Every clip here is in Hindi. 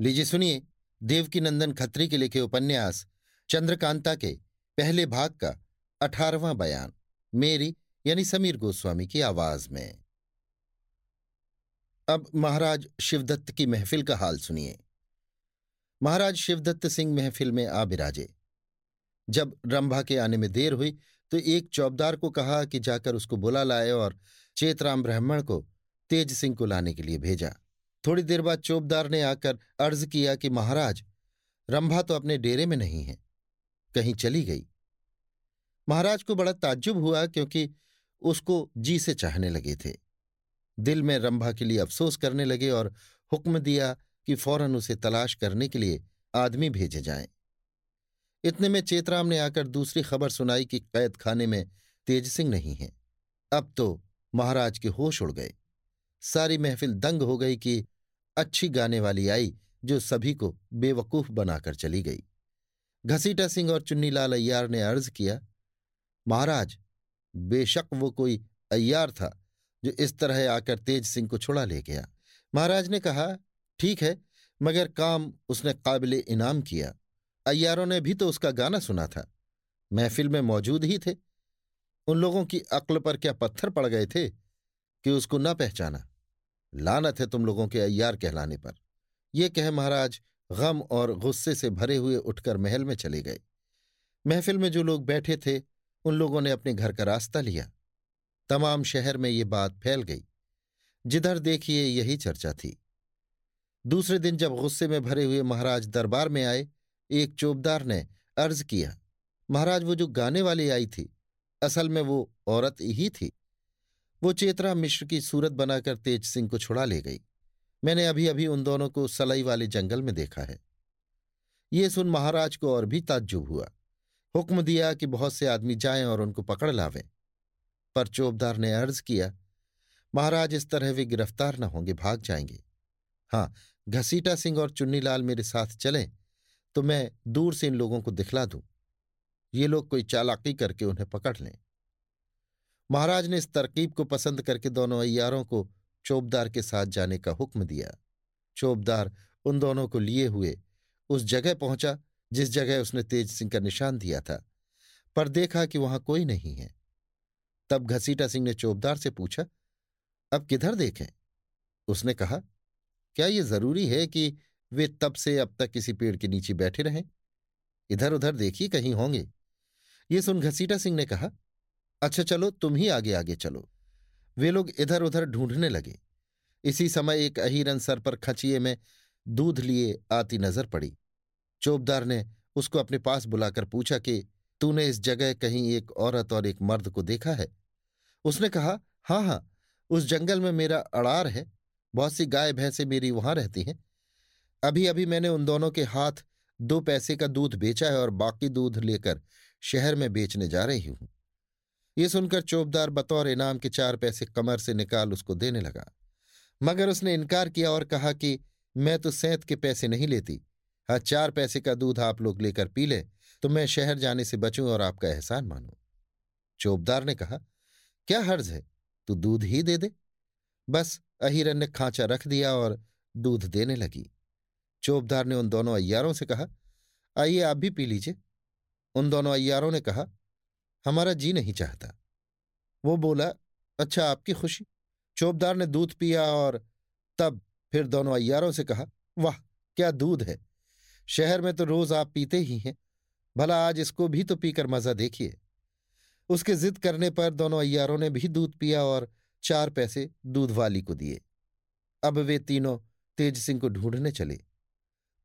लीजिए सुनिए देवकी नंदन खत्री के लिखे उपन्यास, चंद्रकांता के पहले भाग का अठारवां बयान, मेरी यानी समीर गोस्वामी की आवाज़ में। अब महाराज शिवदत्त की महफिल का हाल सुनिए। महाराज शिवदत्त सिंह महफिल में आ बिराजे। जब रंभा के आने में देर हुई तो एक चौबदार को कहा कि जाकर उसको बुला लाए और चेतराम ब्राह्मण को तेज सिंह को लाने के लिए भेजा। थोड़ी देर बाद चौबदार ने आकर अर्ज़ किया कि, महाराज, रंभा तो अपने डेरे में नहीं है, कहीं चली गई। महाराज को बड़ा ताज्जुब हुआ क्योंकि उसको जी से चाहने लगे थे। दिल में रंभा के लिए अफसोस करने लगे और हुक्म दिया कि फ़ौरन उसे तलाश करने के लिए आदमी भेजे जाएँ। इतने में चेतराम ने आकर दूसरी खबर सुनाई कि कैद खाने में तेज सिंह नहीं है। अब तो महाराज के होश उड़ गए। सारी महफिल दंग हो गई कि अच्छी गाने वाली आई जो सभी को बेवकूफ़ बनाकर चली गई। घसीटा सिंह और चुन्नीलाल अय्यार ने अर्ज़ किया, महाराज, बेशक वो कोई अय्यार था जो इस तरह आकर तेज सिंह को छुड़ा ले गया। महाराज ने कहा, ठीक है, मगर काम उसने काबिल इनाम किया। अय्यारों ने भी तो उसका गाना सुना था। महफिल में मौजूद ही थे। उन लोगों की अक्ल पर क्या पत्थर पड़ गए थे? कि उसको न पहचाना। लानत है तुम लोगों के अय्यार कहलाने पर। ये कह महाराज गम और गुस्से से भरे हुए उठकर महल में चले गए। महफिल में जो लोग बैठे थे, उन लोगों ने अपने घर का रास्ता लिया। तमाम शहर में ये बात फैल गई। जिधर देखिए, यही चर्चा थी। दूसरे दिन जब गुस्से में भरे हुए महाराज दरबार में आए, एक चोबदार ने अर्ज़ किया, महाराज, वो जो गाने वाली आई थी, असल में वो औरत ही थी। वो चेतरा मिश्र की सूरत बनाकर तेज सिंह को छुड़ा ले गई। मैंने अभी अभी उन दोनों को सलाई वाले जंगल में देखा है। ये सुन महाराज को और भी ताज्जुब हुआ। हुक्म दिया कि बहुत से आदमी जाएँ और उनको पकड़ लावें। पर चौबदार ने अर्ज़ किया, महाराज, इस तरह वे गिरफ़्तार न होंगे, भाग जाएँगे। हाँ घसीटा सिंह और चुन्नीलाल मेरे साथ चलें तो मैं दूर से इन लोगों को दिखला दूँ। ये लोग कोई चालाकी करके उन्हें पकड़ लें। महाराज ने इस तरकीब को पसंद करके दोनों अयारों को चौबदार के साथ जाने का हुक्म दिया। चोबदार उन दोनों को लिए हुए उस जगह पहुँचा जिस जगह उसने तेज सिंह का निशान दिया था, पर देखा कि वहाँ कोई नहीं है। तब घसीटा सिंह ने चौबदार से पूछा, अब किधर देखें? उसने कहा, क्या यह ज़रूरी है कि वे तब से अब तक किसी पेड़ के नीचे बैठे रहें? इधर उधर देखिए कहीं होंगे। ये सुन घसीटा सिंह ने कहा अच्छा चलो, तुम ही आगे आगे चलो। वे लोग इधर उधर ढूँढने लगे। इसी समय एक अहिरन सर पर खचिए में दूध लिए आती नज़र पड़ी। चोबदार ने उसको अपने पास बुलाकर पूछा कि, तूने इस जगह कहीं एक औरत और एक मर्द को देखा है? उसने कहा हाँ हाँ उस जंगल में मेरा अड़ार है। बहुत सी गाय भैंसे मेरी वहाँ रहती हैं। अभी अभी मैंने उन दोनों के हाथ दो पैसे का दूध बेचा है और बाकी दूध लेकर शहर में बेचने जा रही हूँ। ये सुनकर चौबदार बतौर इनाम के चार पैसे कमर से निकाल उसको देने लगा। मगर उसने इनकार किया और कहा कि, मैं तो सैंत के पैसे नहीं लेती। हाँ चार पैसे का दूध आप लोग लेकर पी ले तो मैं शहर जाने से बचूं और आपका एहसान मानूं। चौबदार ने कहा, क्या हर्ज है? तू दूध ही दे दे। बस अहिरन ने खांचा रख दिया और दूध देने लगी। चौबदार ने उन दोनों अय्यारों से कहा, आइए आप भी पी लीजिए। उन दोनों अय्यारों ने कहा हमारा जी नहीं चाहता। वो बोला अच्छा आपकी खुशी। चौबदार ने दूध पिया और तब फिर दोनों अयारों से कहा, वाह, क्या दूध है। शहर में तो रोज आप पीते ही हैं। भला आज इसको भी तो पीकर मज़ा देखिए। उसके जिद करने पर दोनों अयारों ने भी दूध पिया और चार पैसे दूध वाली को दिए। अब वे तीनों तेज सिंह को ढूँढने चले।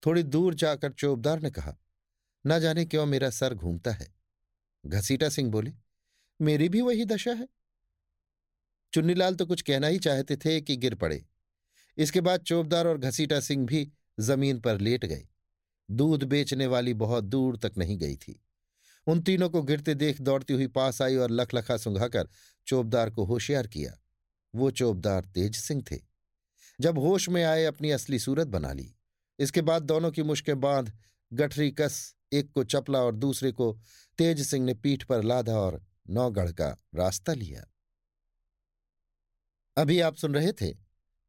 थोड़ी दूर जाकर चौबदार ने कहा, न जाने क्यों मेरा सर घूमता है? घसीटा सिंह बोले, मेरी भी वही दशा है। चुन्नीलाल तो कुछ कहना ही चाहते थे कि गिर पड़े। इसके बाद चौबदार और घसीटा सिंह भी ज़मीन पर लेट गए। दूध बेचने वाली बहुत दूर तक नहीं गई थी। उन तीनों को गिरते देख दौड़ती हुई पास आई और लखलखा सुंघाकर चौबदार को होशियार किया। वो चौबदार तेज सिंह थे। जब होश में आए, अपनी असली सूरत बना ली। इसके बाद दोनों की मुश्कें बाँध, गठरी कस एक को चपला और दूसरे को तेज सिंह ने पीठ पर लादा और नौगढ़ का रास्ता लिया। अभी आप सुन रहे थे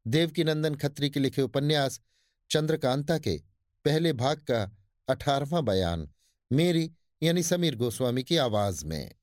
देवकीनंदन खत्री के लिखे उपन्यास चंद्रकांता के पहले भाग का अठारवां बयान, मेरी यानी समीर गोस्वामी की आवाज़ में।